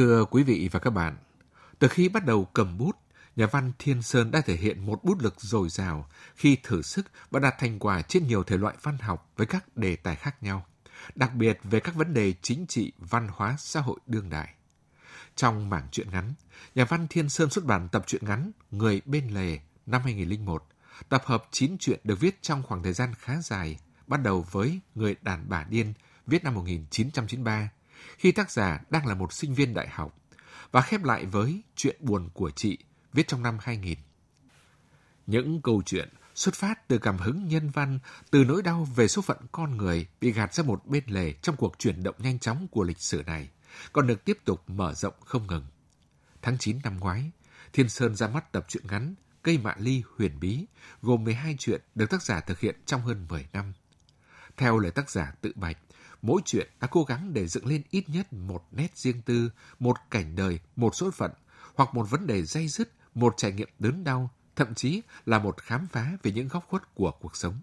Thưa quý vị và các bạn, từ khi bắt đầu cầm bút, nhà văn Thiên Sơn đã thể hiện một bút lực dồi dào khi thử sức và đạt thành quả trên nhiều thể loại văn học với các đề tài khác nhau, đặc biệt về các vấn đề chính trị, văn hóa, xã hội đương đại. Trong mảng truyện ngắn, nhà văn Thiên Sơn xuất bản tập truyện ngắn Người bên lề năm 2001, tập hợp 9 truyện được viết trong khoảng thời gian khá dài, bắt đầu với Người đàn bà điên viết năm 1993 khi tác giả đang là một sinh viên đại học và khép lại với Chuyện buồn của chị viết trong năm 2000. Những câu chuyện xuất phát từ cảm hứng nhân văn, từ nỗi đau về số phận con người bị gạt ra một bên lề trong cuộc chuyển động nhanh chóng của lịch sử này, còn được tiếp tục mở rộng không ngừng. Tháng 9 năm ngoái, Thiên Sơn ra mắt tập truyện ngắn Cây mạ ly huyền bí, gồm 12 chuyện được tác giả thực hiện trong hơn 10 năm. Theo lời tác giả tự bạch, mỗi chuyện đã cố gắng để dựng lên ít nhất một nét riêng tư, một cảnh đời, một số phận, hoặc một vấn đề dây dứt, một trải nghiệm đớn đau, thậm chí là một khám phá về những góc khuất của cuộc sống.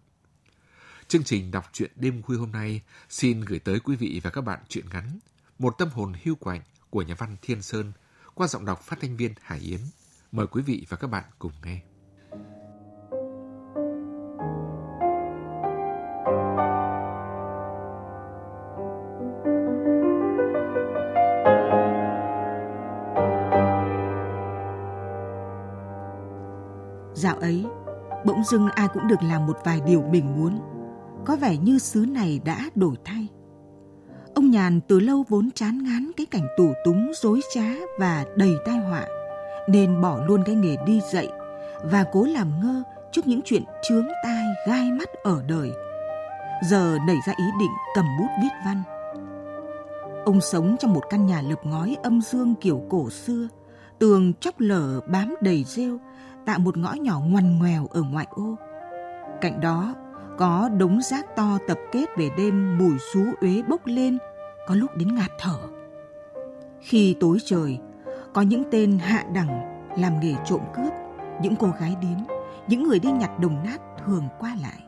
Chương trình đọc truyện đêm khuya hôm nay xin gửi tới quý vị và các bạn truyện ngắn Một tâm hồn hưu quạnh của nhà văn Thiên Sơn qua giọng đọc phát thanh viên Hải Yến. Mời quý vị và các bạn cùng nghe. Dưng ai cũng được làm một vài điều mình muốn. Có vẻ như xứ này đã đổi thay. Ông Nhàn từ lâu vốn chán ngán cái cảnh tủ túng, dối trá và đầy tai họa, nên bỏ luôn cái nghề đi dạy và cố làm ngơ trước những chuyện chướng tai gai mắt ở đời. Giờ nảy ra ý định cầm bút viết văn. Ông sống trong một căn nhà lợp ngói âm dương kiểu cổ xưa, tường chóc lở bám đầy rêu, tạo một ngõ nhỏ ngoằn ngoèo ở ngoại ô. Cạnh đó có đống rác to tập kết về đêm mùi xú uế bốc lên, có lúc đến ngạt thở. Khi tối trời, có những tên hạ đẳng làm nghề trộm cướp, những cô gái điếm, những người đi nhặt đồng nát thường qua lại.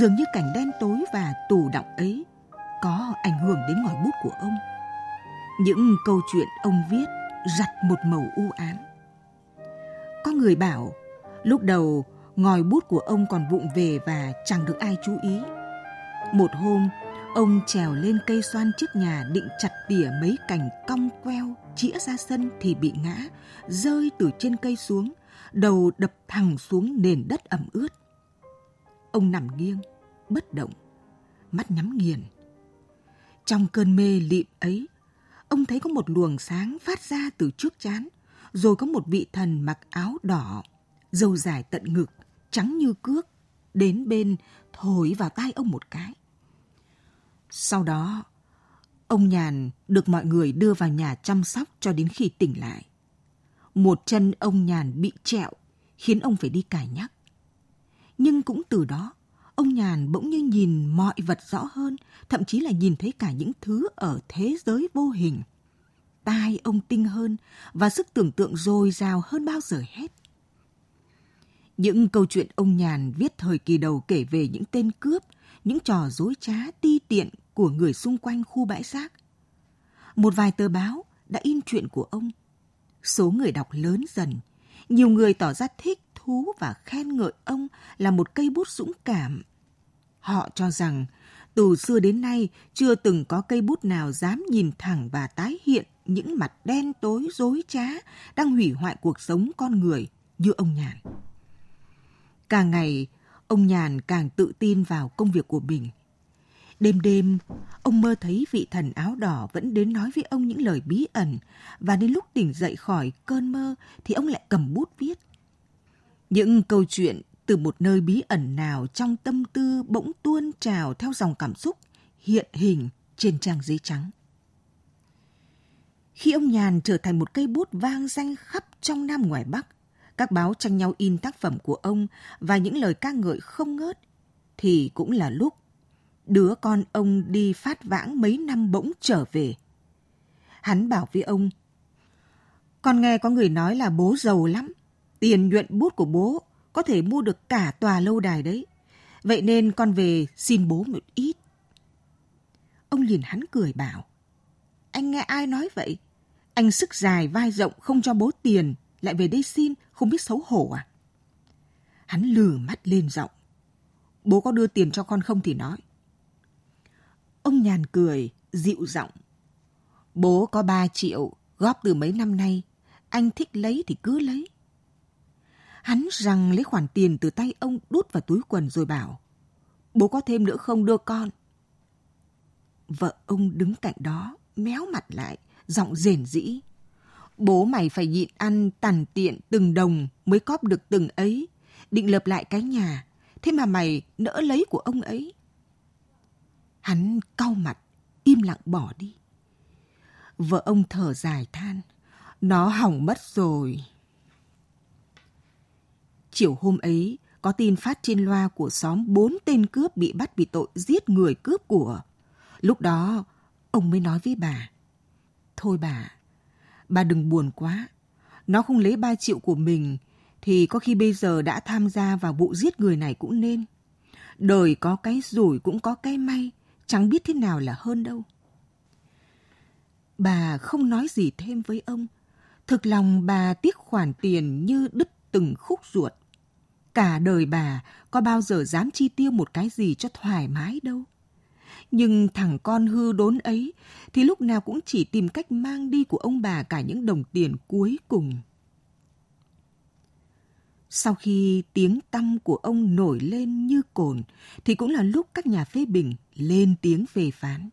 Dường như cảnh đen tối và tù động ấy có ảnh hưởng đến ngòi bút của ông. Những câu chuyện ông viết giặt một màu u ám. Có người bảo, lúc đầu ngòi bút của ông còn vụng về và chẳng được ai chú ý. Một hôm, ông trèo lên cây xoan trước nhà định chặt tỉa mấy cành cong queo chĩa ra sân thì bị ngã, rơi từ trên cây xuống, đầu đập thẳng xuống nền đất ẩm ướt. Ông nằm nghiêng, bất động, mắt nhắm nghiền. Trong cơn mê lịm ấy, ông thấy có một luồng sáng phát ra từ trước chán, rồi có một vị thần mặc áo đỏ, dâu dài tận ngực, trắng như cước, đến bên thổi vào tai ông một cái. Sau đó, ông Nhàn được mọi người đưa vào nhà chăm sóc cho đến khi tỉnh lại. Một chân ông Nhàn bị trẹo, khiến ông phải đi cài nhắc. Nhưng cũng từ đó, ông Nhàn bỗng như nhìn mọi vật rõ hơn, thậm chí là nhìn thấy cả những thứ ở thế giới vô hình tai ông tinh hơn và sức tưởng tượng dồi dào hơn bao giờ hết. Những câu chuyện ông Nhàn viết thời kỳ đầu kể về những tên cướp, những trò dối trá ti tiện của người xung quanh khu bãi rác. Một vài tờ báo đã in chuyện của ông. Số người đọc lớn dần, nhiều người tỏ ra thích thú và khen ngợi ông là một cây bút dũng cảm. Họ cho rằng từ xưa đến nay chưa từng có cây bút nào dám nhìn thẳng và tái hiện những mặt đen tối dối trá đang hủy hoại cuộc sống con người như ông Nhàn. Càng ngày, ông Nhàn càng tự tin vào công việc của mình. Đêm đêm, ông mơ thấy vị thần áo đỏ vẫn đến nói với ông những lời bí ẩn và đến lúc tỉnh dậy khỏi cơn mơ thì ông lại cầm bút viết. Những câu chuyện từ một nơi bí ẩn nào trong tâm tư bỗng tuôn trào theo dòng cảm xúc hiện hình trên trang giấy trắng. Khi ông Nhàn trở thành một cây bút vang danh khắp trong Nam ngoài Bắc, các báo tranh nhau in tác phẩm của ông và những lời ca ngợi không ngớt, thì cũng là lúc đứa con ông đi phát vãng mấy năm bỗng trở về. Hắn bảo với ông, con nghe có người nói là bố giàu lắm, tiền nhuận bút của bố có thể mua được cả tòa lâu đài đấy. Vậy nên con về xin bố một ít. Ông liền hắn cười bảo, anh nghe ai nói vậy? Anh sức dài vai rộng không cho bố tiền, lại về đây xin, không biết xấu hổ à? Hắn lừ mắt lên giọng. Bố có đưa tiền cho con không thì nói. Ông nhàn cười, dịu giọng. Bố có ba triệu, góp từ mấy năm nay. Anh thích lấy thì cứ lấy. Hắn rằng lấy khoản tiền từ tay ông đút vào túi quần rồi bảo. Bố có thêm nữa không đưa con? Vợ ông đứng cạnh đó, méo mặt lại, giọng rền rĩ. Bố mày phải nhịn ăn tàn tiện từng đồng mới cóp được từng ấy, định lập lại cái nhà, thế mà mày nỡ lấy của ông ấy. Hắn cau mặt, im lặng bỏ đi. Vợ ông thở dài than, nó hỏng mất rồi. Chiều hôm ấy, có tin phát trên loa của xóm bốn tên cướp bị bắt vì tội giết người cướp của. Lúc đó, ông mới nói với bà. Thôi bà, bà đừng buồn quá. Nó không lấy ba triệu của mình thì có khi bây giờ đã tham gia vào vụ giết người này cũng nên. Đời có cái rủi cũng có cái may, chẳng biết thế nào là hơn đâu. Bà không nói gì thêm với ông. Thực lòng bà tiếc khoản tiền như đứt từng khúc ruột. Cả đời bà có bao giờ dám chi tiêu một cái gì cho thoải mái đâu. Nhưng thằng con hư đốn ấy thì lúc nào cũng chỉ tìm cách mang đi của ông bà cả những đồng tiền cuối cùng. Sau khi tiếng tăm của ông nổi lên như cồn, thì cũng là lúc các nhà phê bình lên tiếng phê phán.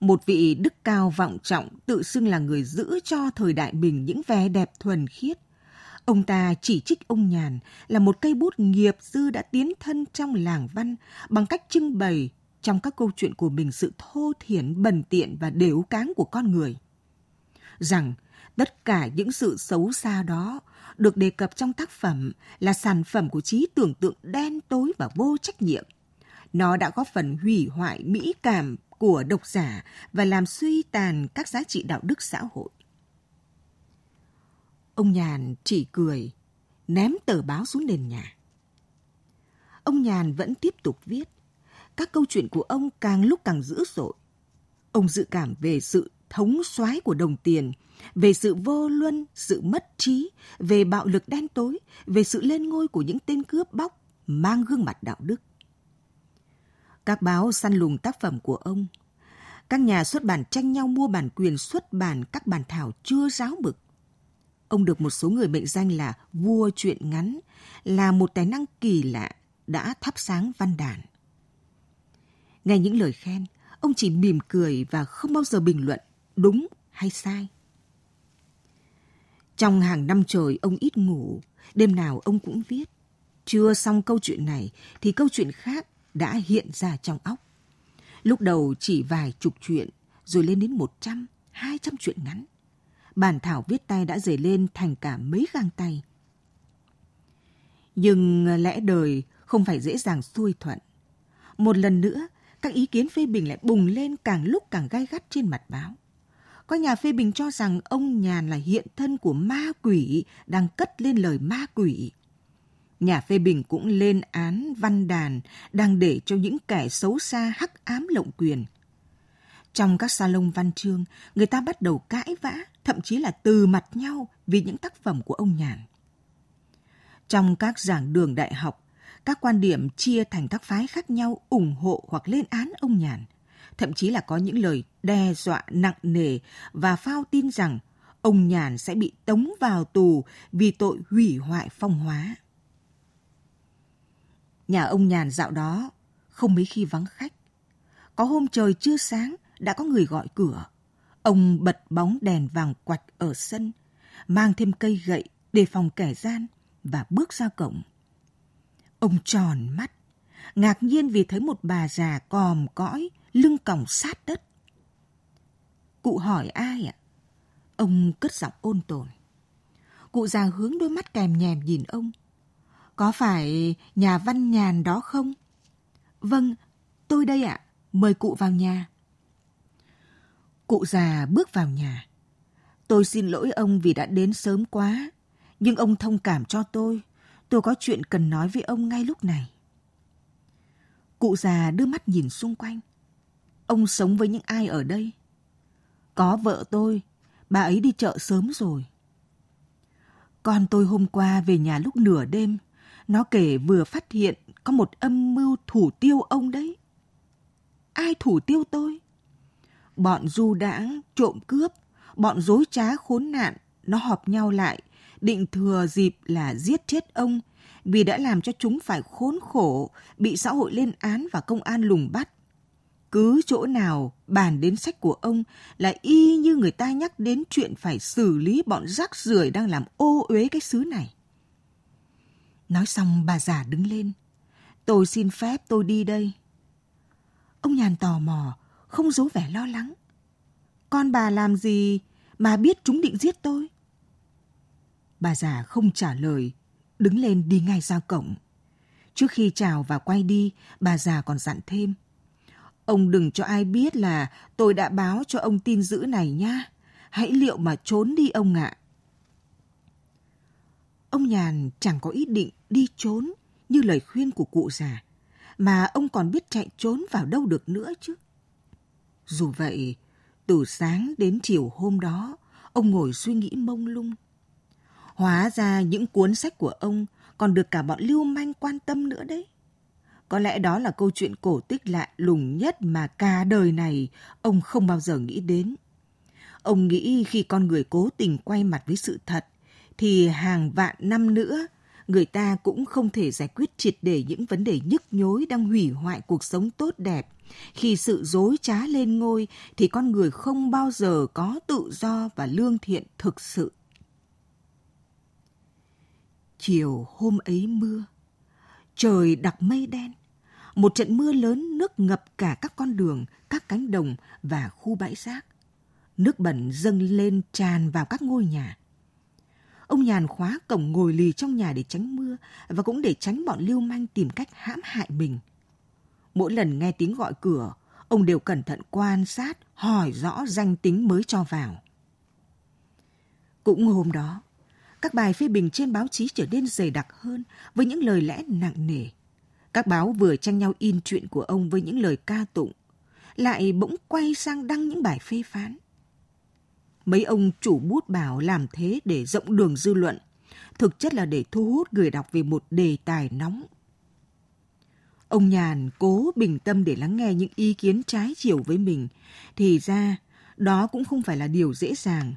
Một vị đức cao vọng trọng tự xưng là người giữ cho thời đại mình những vẻ đẹp thuần khiết. Ông ta chỉ trích ông Nhàn là một cây bút nghiệp dư đã tiến thân trong làng văn bằng cách trưng bày trong các câu chuyện của mình sự thô thiển, bần tiện và đều cáng của con người. Rằng tất cả những sự xấu xa đó được đề cập trong tác phẩm là sản phẩm của trí tưởng tượng đen tối và vô trách nhiệm. Nó đã góp phần hủy hoại mỹ cảm của độc giả và làm suy tàn các giá trị đạo đức xã hội. Ông Nhàn chỉ cười, ném tờ báo xuống nền nhà. Ông Nhàn vẫn tiếp tục viết các câu chuyện của ông càng lúc càng dữ dội. Ông dự cảm về sự thống soái của đồng tiền, về sự vô luân, sự mất trí, về bạo lực đen tối, về sự lên ngôi của những tên cướp bóc mang gương mặt đạo đức. Các báo săn lùng tác phẩm của ông. Các nhà xuất bản tranh nhau mua bản quyền xuất bản các bản thảo chưa ráo mực. Ông được một số người mệnh danh là vua truyện ngắn, là một tài năng kỳ lạ đã thắp sáng văn đàn. Nghe những lời khen, ông chỉ mỉm cười và không bao giờ bình luận đúng hay sai. Trong hàng năm trời ông ít ngủ, đêm nào ông cũng viết. Chưa xong câu chuyện này thì câu chuyện khác đã hiện ra trong óc. Lúc đầu chỉ vài chục chuyện, rồi lên đến một trăm, hai trăm chuyện ngắn. Bản thảo viết tay đã dày lên thành cả mấy gang tay. Nhưng lẽ đời không phải dễ dàng xuôi thuận. Một lần nữa, các ý kiến phê bình lại bùng lên càng lúc càng gai gắt trên mặt báo. Có nhà phê bình cho rằng ông Nhàn là hiện thân của ma quỷ đang cất lên lời ma quỷ. Nhà phê bình cũng lên án văn đàn đang để cho những kẻ xấu xa hắc ám lộng quyền. Trong các salon văn chương, người ta bắt đầu cãi vã, thậm chí là từ mặt nhau vì những tác phẩm của ông Nhàn. Trong các giảng đường đại học, các quan điểm chia thành các phái khác nhau ủng hộ hoặc lên án ông Nhàn. Thậm chí là có những lời đe dọa nặng nề và phao tin rằng ông Nhàn sẽ bị tống vào tù vì tội hủy hoại phong hóa. Nhà ông nhàn dạo đó không mấy khi vắng khách. Có hôm trời chưa sáng đã có người gọi cửa. Ông bật bóng đèn vàng quạch ở sân, mang thêm cây gậy để phòng kẻ gian và bước ra cổng. Ông tròn mắt, ngạc nhiên vì thấy một bà già còm cõi, lưng còng sát đất. Cụ hỏi ai ạ? Ông cất giọng ôn tồn. Cụ già hướng đôi mắt kèm nhèm nhìn ông. Có phải nhà văn nhàn đó không? Vâng, tôi đây ạ. Mời cụ vào nhà. Cụ già bước vào nhà. Tôi xin lỗi ông vì đã đến sớm quá, nhưng ông thông cảm cho tôi. Tôi có chuyện cần nói với ông ngay lúc này. Cụ già đưa mắt nhìn xung quanh. Ông sống với những ai ở đây? Có vợ tôi, bà ấy đi chợ sớm rồi. Con tôi hôm qua về nhà lúc nửa đêm, nó kể vừa phát hiện có một âm mưu thủ tiêu ông đấy. Ai thủ tiêu tôi? Bọn du đãng, trộm cướp, bọn dối trá khốn nạn, nó họp nhau lại, định thừa dịp là giết chết ông vì đã làm cho chúng phải khốn khổ, bị xã hội lên án và công an lùng bắt. Cứ chỗ nào bàn đến sách của ông là y như người ta nhắc đến chuyện phải xử lý bọn rác rưởi đang làm ô uế cái xứ này. Nói xong bà già đứng lên. Tôi xin phép tôi đi đây. Ông nhàn tò mò, không giấu vẻ lo lắng. Con bà làm gì mà biết chúng định giết tôi? Bà già không trả lời, đứng lên đi ngay ra cổng. Trước khi chào và quay đi, bà già còn dặn thêm. Ông đừng cho ai biết là tôi đã báo cho ông tin dữ này nha. Hãy liệu mà trốn đi ông ạ. Ông Nhàn chẳng có ý định đi trốn như lời khuyên của cụ già, mà ông còn biết chạy trốn vào đâu được nữa chứ. Dù vậy, từ sáng đến chiều hôm đó, ông ngồi suy nghĩ mông lung. Hóa ra những cuốn sách của ông còn được cả bọn lưu manh quan tâm nữa đấy. Có lẽ đó là câu chuyện cổ tích lạ lùng nhất mà cả đời này ông không bao giờ nghĩ đến. Ông nghĩ khi con người cố tình quay mặt với sự thật, thì hàng vạn năm nữa, người ta cũng không thể giải quyết triệt để những vấn đề nhức nhối đang hủy hoại cuộc sống tốt đẹp. Khi sự dối trá lên ngôi thì con người không bao giờ có tự do và lương thiện thực sự. Chiều hôm ấy mưa, trời đặc mây đen, một trận mưa lớn nước ngập cả các con đường, các cánh đồng và khu bãi rác. Nước bẩn dâng lên tràn vào các ngôi nhà. Ông Nhàn khóa cổng ngồi lì trong nhà để tránh mưa và cũng để tránh bọn lưu manh tìm cách hãm hại mình. Mỗi lần nghe tiếng gọi cửa, ông đều cẩn thận quan sát, hỏi rõ danh tính mới cho vào. Cũng hôm đó, các bài phê bình trên báo chí trở nên dày đặc hơn với những lời lẽ nặng nề. Các báo vừa tranh nhau in chuyện của ông với những lời ca tụng, lại bỗng quay sang đăng những bài phê phán. Mấy ông chủ bút bảo làm thế để rộng đường dư luận, thực chất là để thu hút người đọc về một đề tài nóng. Ông Nhàn cố bình tâm để lắng nghe những ý kiến trái chiều với mình, thì ra đó cũng không phải là điều dễ dàng.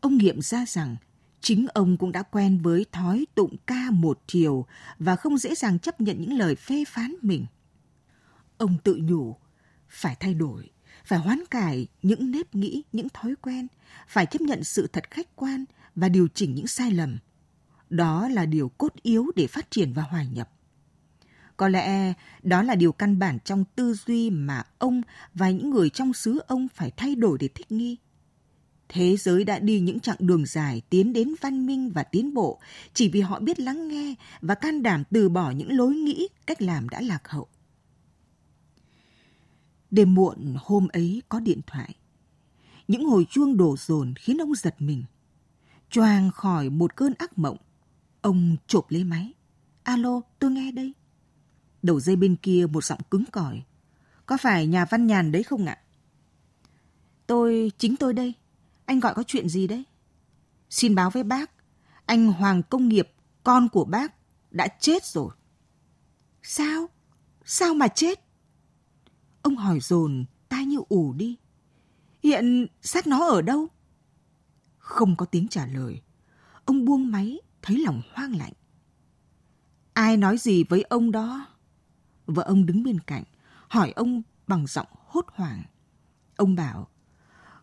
Ông nghiệm ra rằng chính ông cũng đã quen với thói tụng ca một chiều và không dễ dàng chấp nhận những lời phê phán mình. Ông tự nhủ, phải thay đổi, phải hoán cải những nếp nghĩ, những thói quen, phải chấp nhận sự thật khách quan và điều chỉnh những sai lầm. Đó là điều cốt yếu để phát triển và hòa nhập. Có lẽ đó là điều căn bản trong tư duy mà ông và những người trong xứ ông phải thay đổi để thích nghi. Thế giới đã đi những chặng đường dài tiến đến văn minh và tiến bộ chỉ vì họ biết lắng nghe và can đảm từ bỏ những lối nghĩ, cách làm đã lạc hậu. Đêm muộn hôm ấy có điện thoại. Những hồi chuông đổ dồn khiến ông giật mình. Choàng khỏi một cơn ác mộng. Ông chộp lấy máy. Alo, tôi nghe đây. Đầu dây bên kia một giọng cứng cỏi. Có phải nhà văn nhàn đấy không ạ? Tôi, chính tôi đây. Anh gọi có chuyện gì đấy? Xin báo với bác, anh Hoàng Công Nghiệp, con của bác, đã chết rồi. Sao? Sao mà chết? Ông hỏi dồn tai như ủ đi. Hiện xác nó ở đâu? Không có tiếng trả lời. Ông buông máy, thấy lòng hoang lạnh. Ai nói gì với ông đó? Vợ ông đứng bên cạnh, hỏi ông bằng giọng hốt hoảng. Ông bảo,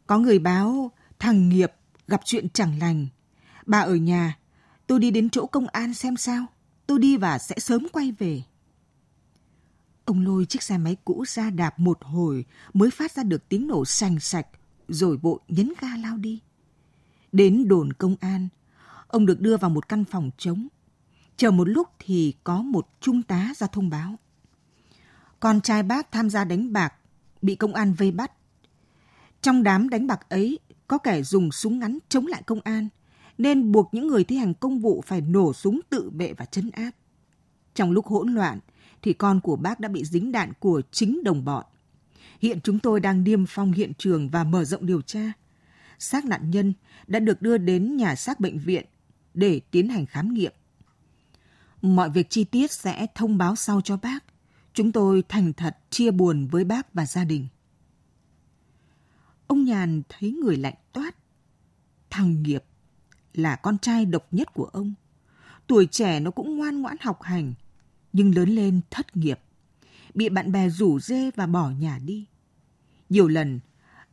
có người báo thằng Nghiệp gặp chuyện chẳng lành. Bà ở nhà, tôi đi đến chỗ công an xem sao. Tôi đi và sẽ sớm quay về. Ông lôi chiếc xe máy cũ ra đạp một hồi mới phát ra được tiếng nổ sành sạch, rồi bộ nhấn ga lao đi. Đến đồn công an, ông được đưa vào một căn phòng trống. Chờ một lúc thì có một trung tá ra thông báo. Con trai bác tham gia đánh bạc, bị công an vây bắt. Trong đám đánh bạc ấy, có kẻ dùng súng ngắn chống lại công an, nên buộc những người thi hành công vụ phải nổ súng tự vệ và chấn áp. Trong lúc hỗn loạn, thì con của bác đã bị dính đạn của chính đồng bọn. Hiện chúng tôi đang niêm phong hiện trường và mở rộng điều tra. Xác nạn nhân đã được đưa đến nhà xác bệnh viện để tiến hành khám nghiệm. Mọi việc chi tiết sẽ thông báo sau cho bác. Chúng tôi thành thật chia buồn với bác và gia đình. Ông Nhàn thấy người lạnh toát. Thằng Nghiệp là con trai độc nhất của ông. Tuổi trẻ nó cũng ngoan ngoãn học hành, nhưng lớn lên thất nghiệp, bị bạn bè rủ dê và bỏ nhà đi. Nhiều lần,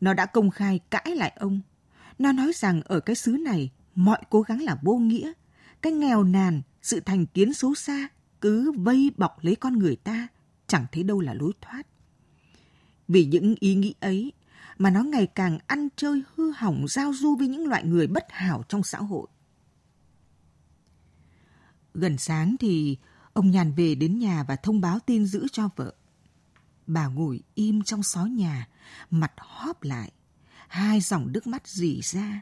nó đã công khai cãi lại ông. Nó nói rằng ở cái xứ này, mọi cố gắng là vô nghĩa. Cái nghèo nàn, sự thành kiến xấu xa, cứ vây bọc lấy con người ta, chẳng thấy đâu là lối thoát. Vì những ý nghĩ ấy mà nó ngày càng ăn chơi hư hỏng giao du với những loại người bất hảo trong xã hội. Gần sáng thì ông nhàn về đến nhà và thông báo tin dữ cho vợ. Bà ngồi im trong xó nhà, mặt hóp lại, hai dòng nước mắt rỉ ra.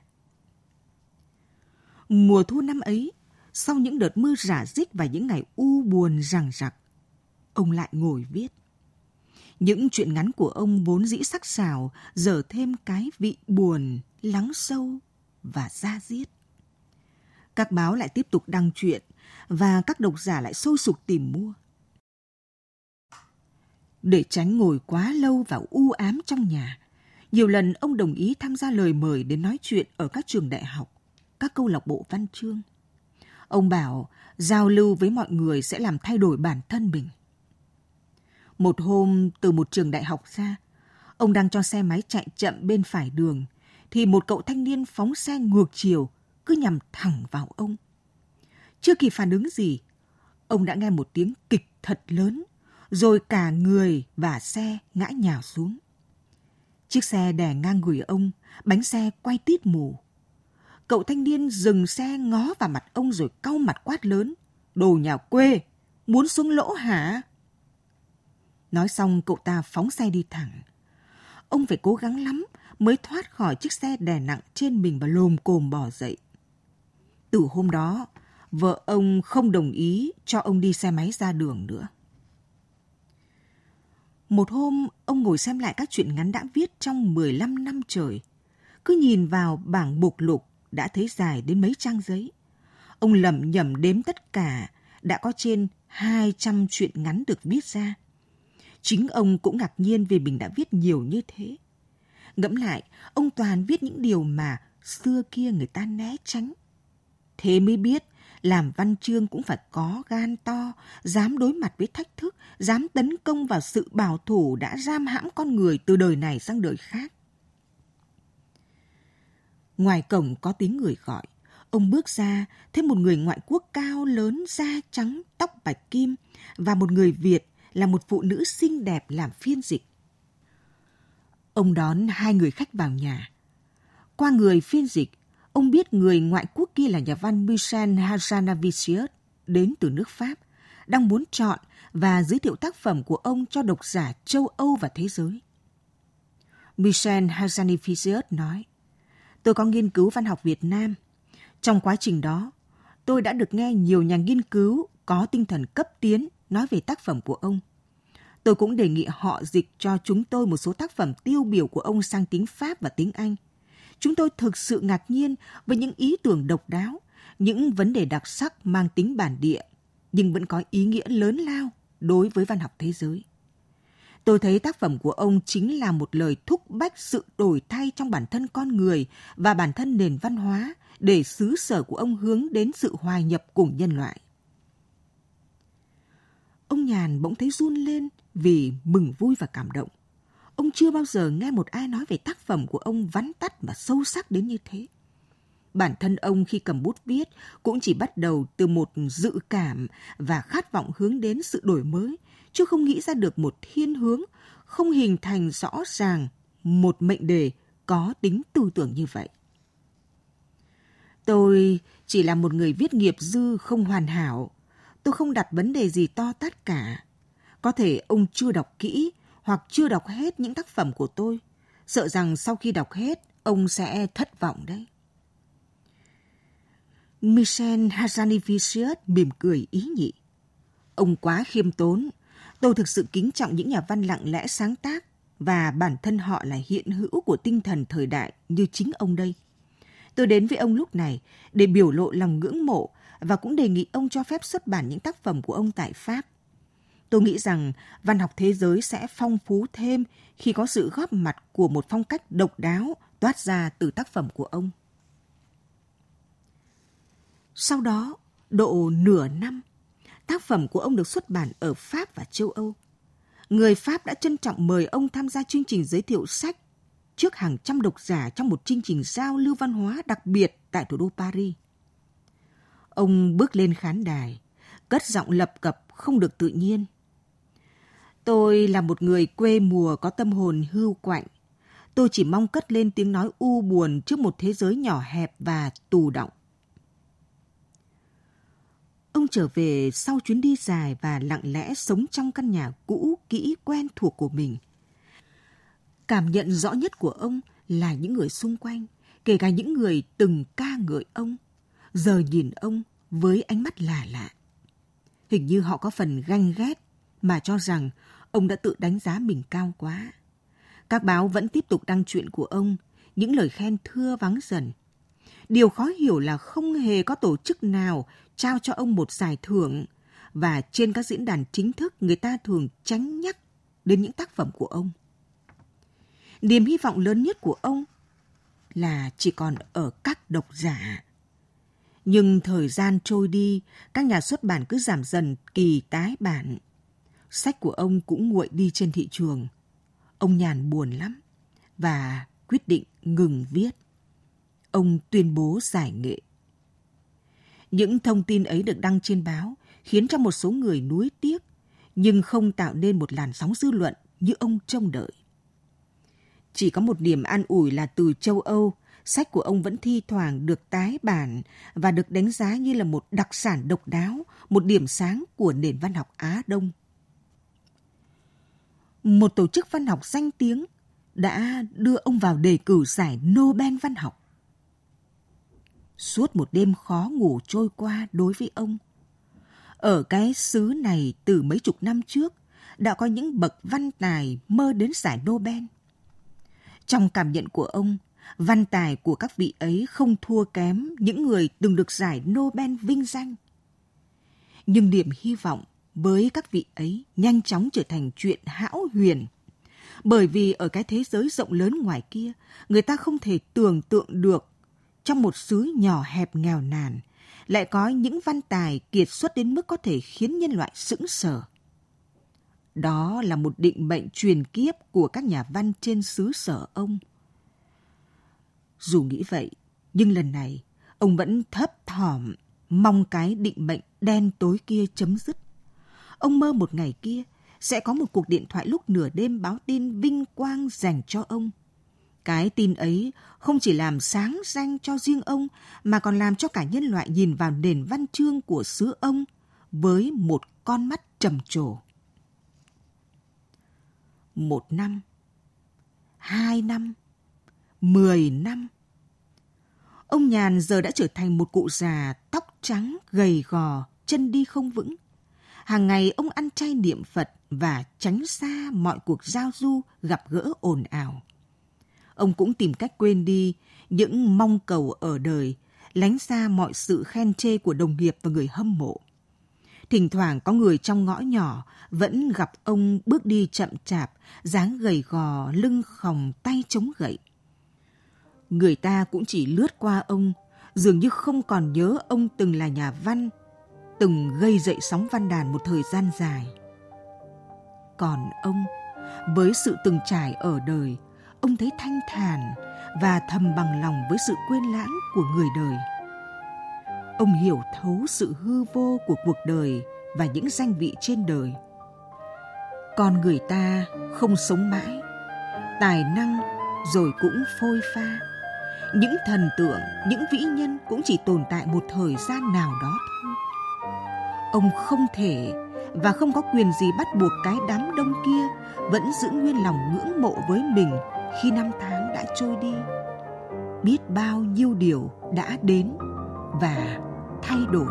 Mùa thu năm ấy, sau những đợt mưa rả rích và những ngày u buồn rằng rặc, ông lại ngồi viết. Những chuyện ngắn của ông vốn dĩ sắc sảo, giờ thêm cái vị buồn, lắng sâu và da diết. Các báo lại tiếp tục đăng chuyện và các độc giả lại sôi sục tìm mua. Để tránh ngồi quá lâu và u ám trong nhà, nhiều lần ông đồng ý tham gia lời mời đến nói chuyện ở các trường đại học, các câu lạc bộ văn chương. Ông bảo giao lưu với mọi người sẽ làm thay đổi bản thân mình. Một hôm từ một trường đại học ra, ông đang cho xe máy chạy chậm bên phải đường, thì một cậu thanh niên phóng xe ngược chiều, cứ nhằm thẳng vào ông. Chưa kịp phản ứng gì, ông đã nghe một tiếng kịch thật lớn, rồi cả người và xe ngã nhào xuống. Chiếc xe đè ngang người ông, bánh xe quay tít mù. Cậu thanh niên dừng xe ngó vào mặt ông rồi cau mặt quát lớn. Đồ nhà quê, muốn xuống lỗ hả? Nói xong cậu ta phóng xe đi thẳng. Ông phải cố gắng lắm mới thoát khỏi chiếc xe đè nặng trên mình và lồm cồm bỏ dậy. Từ hôm đó, vợ ông không đồng ý cho ông đi xe máy ra đường nữa. Một hôm, ông ngồi xem lại các chuyện ngắn đã viết trong 15 năm trời. Cứ nhìn vào bảng bục lục đã thấy dài đến mấy trang giấy. Ông lẩm nhẩm đếm tất cả, đã có trên 200 chuyện ngắn được viết ra. Chính ông cũng ngạc nhiên vì mình đã viết nhiều như thế. Ngẫm lại, ông toàn viết những điều mà xưa kia người ta né tránh. Thế mới biết, làm văn chương cũng phải có gan to, dám đối mặt với thách thức, dám tấn công vào sự bảo thủ đã giam hãm con người từ đời này sang đời khác. Ngoài cổng có tiếng người gọi. Ông bước ra, thấy một người ngoại quốc cao lớn, da trắng, tóc bạch kim và một người Việt là một phụ nữ xinh đẹp làm phiên dịch. Ông đón hai người khách vào nhà. Qua người phiên dịch, ông biết người ngoại quốc kia là nhà văn Michel Hazanavicius đến từ nước Pháp, đang muốn chọn và giới thiệu tác phẩm của ông cho độc giả châu Âu và thế giới. Michel Hazanavicius nói, tôi có nghiên cứu văn học Việt Nam. Trong quá trình đó, tôi đã được nghe nhiều nhà nghiên cứu có tinh thần cấp tiến nói về tác phẩm của ông. Tôi cũng đề nghị họ dịch cho chúng tôi một số tác phẩm tiêu biểu của ông sang tiếng Pháp và tiếng Anh. Chúng tôi thực sự ngạc nhiên với những ý tưởng độc đáo, những vấn đề đặc sắc mang tính bản địa, nhưng vẫn có ý nghĩa lớn lao đối với văn học thế giới. Tôi thấy tác phẩm của ông chính là một lời thúc bách sự đổi thay trong bản thân con người và bản thân nền văn hóa để xứ sở của ông hướng đến sự hòa nhập cùng nhân loại. Ông nhàn bỗng thấy run lên vì mừng vui và cảm động. Ông chưa bao giờ nghe một ai nói về tác phẩm của ông vắn tắt mà sâu sắc đến như thế. Bản thân ông khi cầm bút viết cũng chỉ bắt đầu từ một dự cảm và khát vọng hướng đến sự đổi mới, chứ không nghĩ ra được một thiên hướng, không hình thành rõ ràng một mệnh đề có tính tư tưởng như vậy. Tôi chỉ là một người viết nghiệp dư không hoàn hảo. Tôi không đặt vấn đề gì to tát cả. Có thể ông chưa đọc kỹ hoặc chưa đọc hết những tác phẩm của tôi. Sợ rằng sau khi đọc hết, ông sẽ thất vọng đấy. Michel Hazanivicius mỉm cười ý nhị. Ông quá khiêm tốn. Tôi thực sự kính trọng những nhà văn lặng lẽ sáng tác và bản thân họ là hiện hữu của tinh thần thời đại như chính ông đây. Tôi đến với ông lúc này để biểu lộ lòng ngưỡng mộ và cũng đề nghị ông cho phép xuất bản những tác phẩm của ông tại Pháp. Tôi nghĩ rằng văn học thế giới sẽ phong phú thêm khi có sự góp mặt của một phong cách độc đáo toát ra từ tác phẩm của ông. Sau đó, độ nửa năm, tác phẩm của ông được xuất bản ở Pháp và châu Âu. Người Pháp đã trân trọng mời ông tham gia chương trình giới thiệu sách trước hàng trăm độc giả trong một chương trình giao lưu văn hóa đặc biệt tại thủ đô Paris. Ông bước lên khán đài, cất giọng lập cập không được tự nhiên. Tôi là một người quê mùa có tâm hồn hưu quạnh. Tôi chỉ mong cất lên tiếng nói u buồn trước một thế giới nhỏ hẹp và tù động. Ông trở về sau chuyến đi dài và lặng lẽ sống trong căn nhà cũ kỹ quen thuộc của mình. Cảm nhận rõ nhất của ông là những người xung quanh, kể cả những người từng ca ngợi ông, giờ nhìn ông với ánh mắt lạ lạ. Hình như họ có phần ganh ghét mà cho rằng ông đã tự đánh giá mình cao quá. Các báo vẫn tiếp tục đăng chuyện của ông, những lời khen thưa vắng dần. Điều khó hiểu là không hề có tổ chức nào trao cho ông một giải thưởng và trên các diễn đàn chính thức người ta thường tránh nhắc đến những tác phẩm của ông. Niềm hy vọng lớn nhất của ông là chỉ còn ở các độc giả. Nhưng thời gian trôi đi, các nhà xuất bản cứ giảm dần kỳ tái bản. Sách của ông cũng nguội đi trên thị trường. Ông nhàn buồn lắm và quyết định ngừng viết. Ông tuyên bố giải nghệ. Những thông tin ấy được đăng trên báo khiến cho một số người nuối tiếc, nhưng không tạo nên một làn sóng dư luận như ông trông đợi. Chỉ có một điểm an ủi là từ châu Âu, sách của ông vẫn thi thoảng được tái bản và được đánh giá như là một đặc sản độc đáo, một điểm sáng của nền văn học Á Đông. Một tổ chức văn học danh tiếng đã đưa ông vào đề cử giải Nobel văn học. Suốt một đêm khó ngủ trôi qua đối với ông. Ở cái xứ này từ mấy chục năm trước, đã có những bậc văn tài mơ đến giải Nobel. Trong cảm nhận của ông, văn tài của các vị ấy không thua kém những người từng được giải Nobel vinh danh. Nhưng niềm hy vọng với các vị ấy nhanh chóng trở thành chuyện hão huyền. Bởi vì ở cái thế giới rộng lớn ngoài kia, người ta không thể tưởng tượng được trong một xứ nhỏ hẹp nghèo nàn lại có những văn tài kiệt xuất đến mức có thể khiến nhân loại sững sờ. Đó là một định mệnh truyền kiếp của các nhà văn trên xứ sở ông. Dù nghĩ vậy, nhưng lần này ông vẫn thấp thỏm mong cái định mệnh đen tối kia chấm dứt. Ông mơ một ngày kia sẽ có một cuộc điện thoại lúc nửa đêm báo tin vinh quang dành cho ông. Cái tin ấy không chỉ làm sáng danh cho riêng ông mà còn làm cho cả nhân loại nhìn vào nền văn chương của xứ ông với một con mắt trầm trồ một năm, hai năm, mười năm. Ông Nhàn giờ đã trở thành một cụ già tóc trắng, gầy gò, chân đi không vững. Hàng ngày ông ăn chay niệm Phật và tránh xa mọi cuộc giao du gặp gỡ ồn ào. Ông cũng tìm cách quên đi những mong cầu ở đời, lánh xa mọi sự khen chê của đồng nghiệp và người hâm mộ. Thỉnh thoảng có người trong ngõ nhỏ vẫn gặp ông bước đi chậm chạp, dáng gầy gò, lưng khòng, tay chống gậy. Người ta cũng chỉ lướt qua ông, dường như không còn nhớ ông từng là nhà văn, từng gây dậy sóng văn đàn một thời gian dài. Còn ông, với sự từng trải ở đời, ông thấy thanh thản và thầm bằng lòng với sự quên lãng của người đời. Ông hiểu thấu sự hư vô của cuộc đời và những danh vị trên đời. Con người ta không sống mãi, tài năng rồi cũng phôi pha. Những thần tượng, những vĩ nhân cũng chỉ tồn tại một thời gian nào đó thôi. Ông không thể và không có quyền gì bắt buộc cái đám đông kia vẫn giữ nguyên lòng ngưỡng mộ với mình khi năm tháng đã trôi đi. Biết bao nhiêu điều đã đến và thay đổi.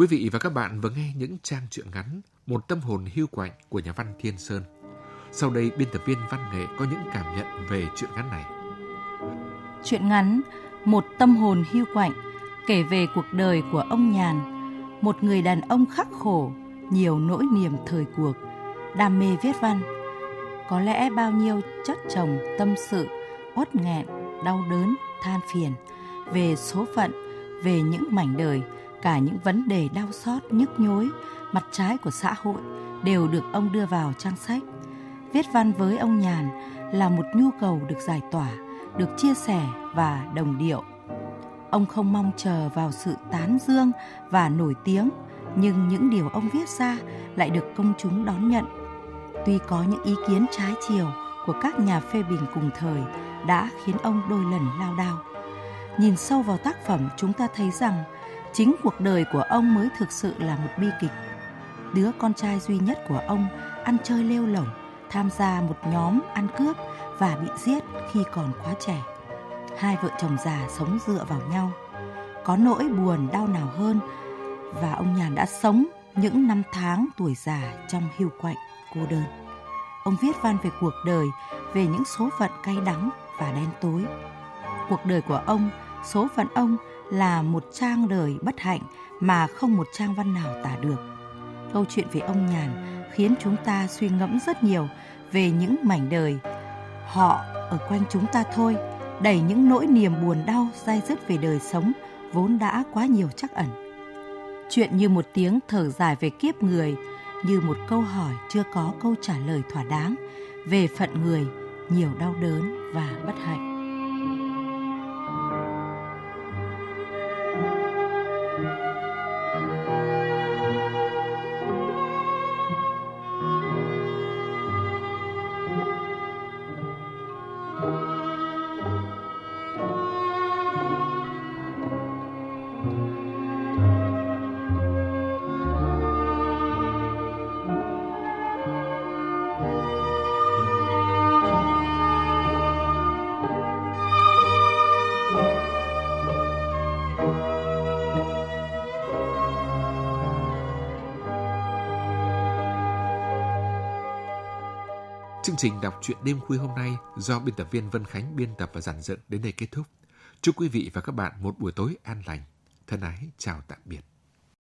Quý vị và các bạn vừa nghe những trang truyện ngắn Một tâm hồn hưu quạnh của nhà văn Thiên Sơn. Sau đây biên tập viên văn nghệ có những cảm nhận về truyện ngắn này. Truyện ngắn Một tâm hồn hưu quạnh kể về cuộc đời của ông Nhàn, một người đàn ông khắc khổ, nhiều nỗi niềm thời cuộc, đam mê viết văn. Có lẽ bao nhiêu chất chồng tâm sự, uất nghẹn, đau đớn, than phiền về số phận, về những mảnh đời – cả những vấn đề đau xót, nhức nhối, mặt trái của xã hội đều được ông đưa vào trang sách. Viết văn với ông Nhàn là một nhu cầu được giải tỏa, được chia sẻ và đồng điệu. Ông không mong chờ vào sự tán dương và nổi tiếng, nhưng những điều ông viết ra lại được công chúng đón nhận. Tuy có những ý kiến trái chiều của các nhà phê bình cùng thời đã khiến ông đôi lần lao đao. Nhìn sâu vào tác phẩm chúng ta thấy rằng chính cuộc đời của ông mới thực sự là một bi kịch. Đứa con trai duy nhất của ông ăn chơi lêu lỏng, tham gia một nhóm ăn cướp và bị giết khi còn quá trẻ. Hai vợ chồng già sống dựa vào nhau. Có nỗi buồn đau nào hơn và ông Nhàn đã sống những năm tháng tuổi già trong hiu quạnh, cô đơn. Ông viết văn về cuộc đời, về những số phận cay đắng và đen tối. Cuộc đời của ông, số phận ông là một trang đời bất hạnh mà không một trang văn nào tả được. Câu chuyện về ông Nhàn khiến chúng ta suy ngẫm rất nhiều về những mảnh đời. Họ ở quanh chúng ta thôi, đầy những nỗi niềm buồn đau dai dứt về đời sống vốn đã quá nhiều chắc ẩn. Chuyện như một tiếng thở dài về kiếp người, như một câu hỏi chưa có câu trả lời thỏa đáng về phận người, nhiều đau đớn và bất hạnh. Trình đọc truyện đêm khuya hôm nay do biên tập viên Vân Khánh biên tập và giản dựng đến đây kết thúc. Chúc quý vị và các bạn một buổi tối an lành. Thân ái, chào tạm biệt.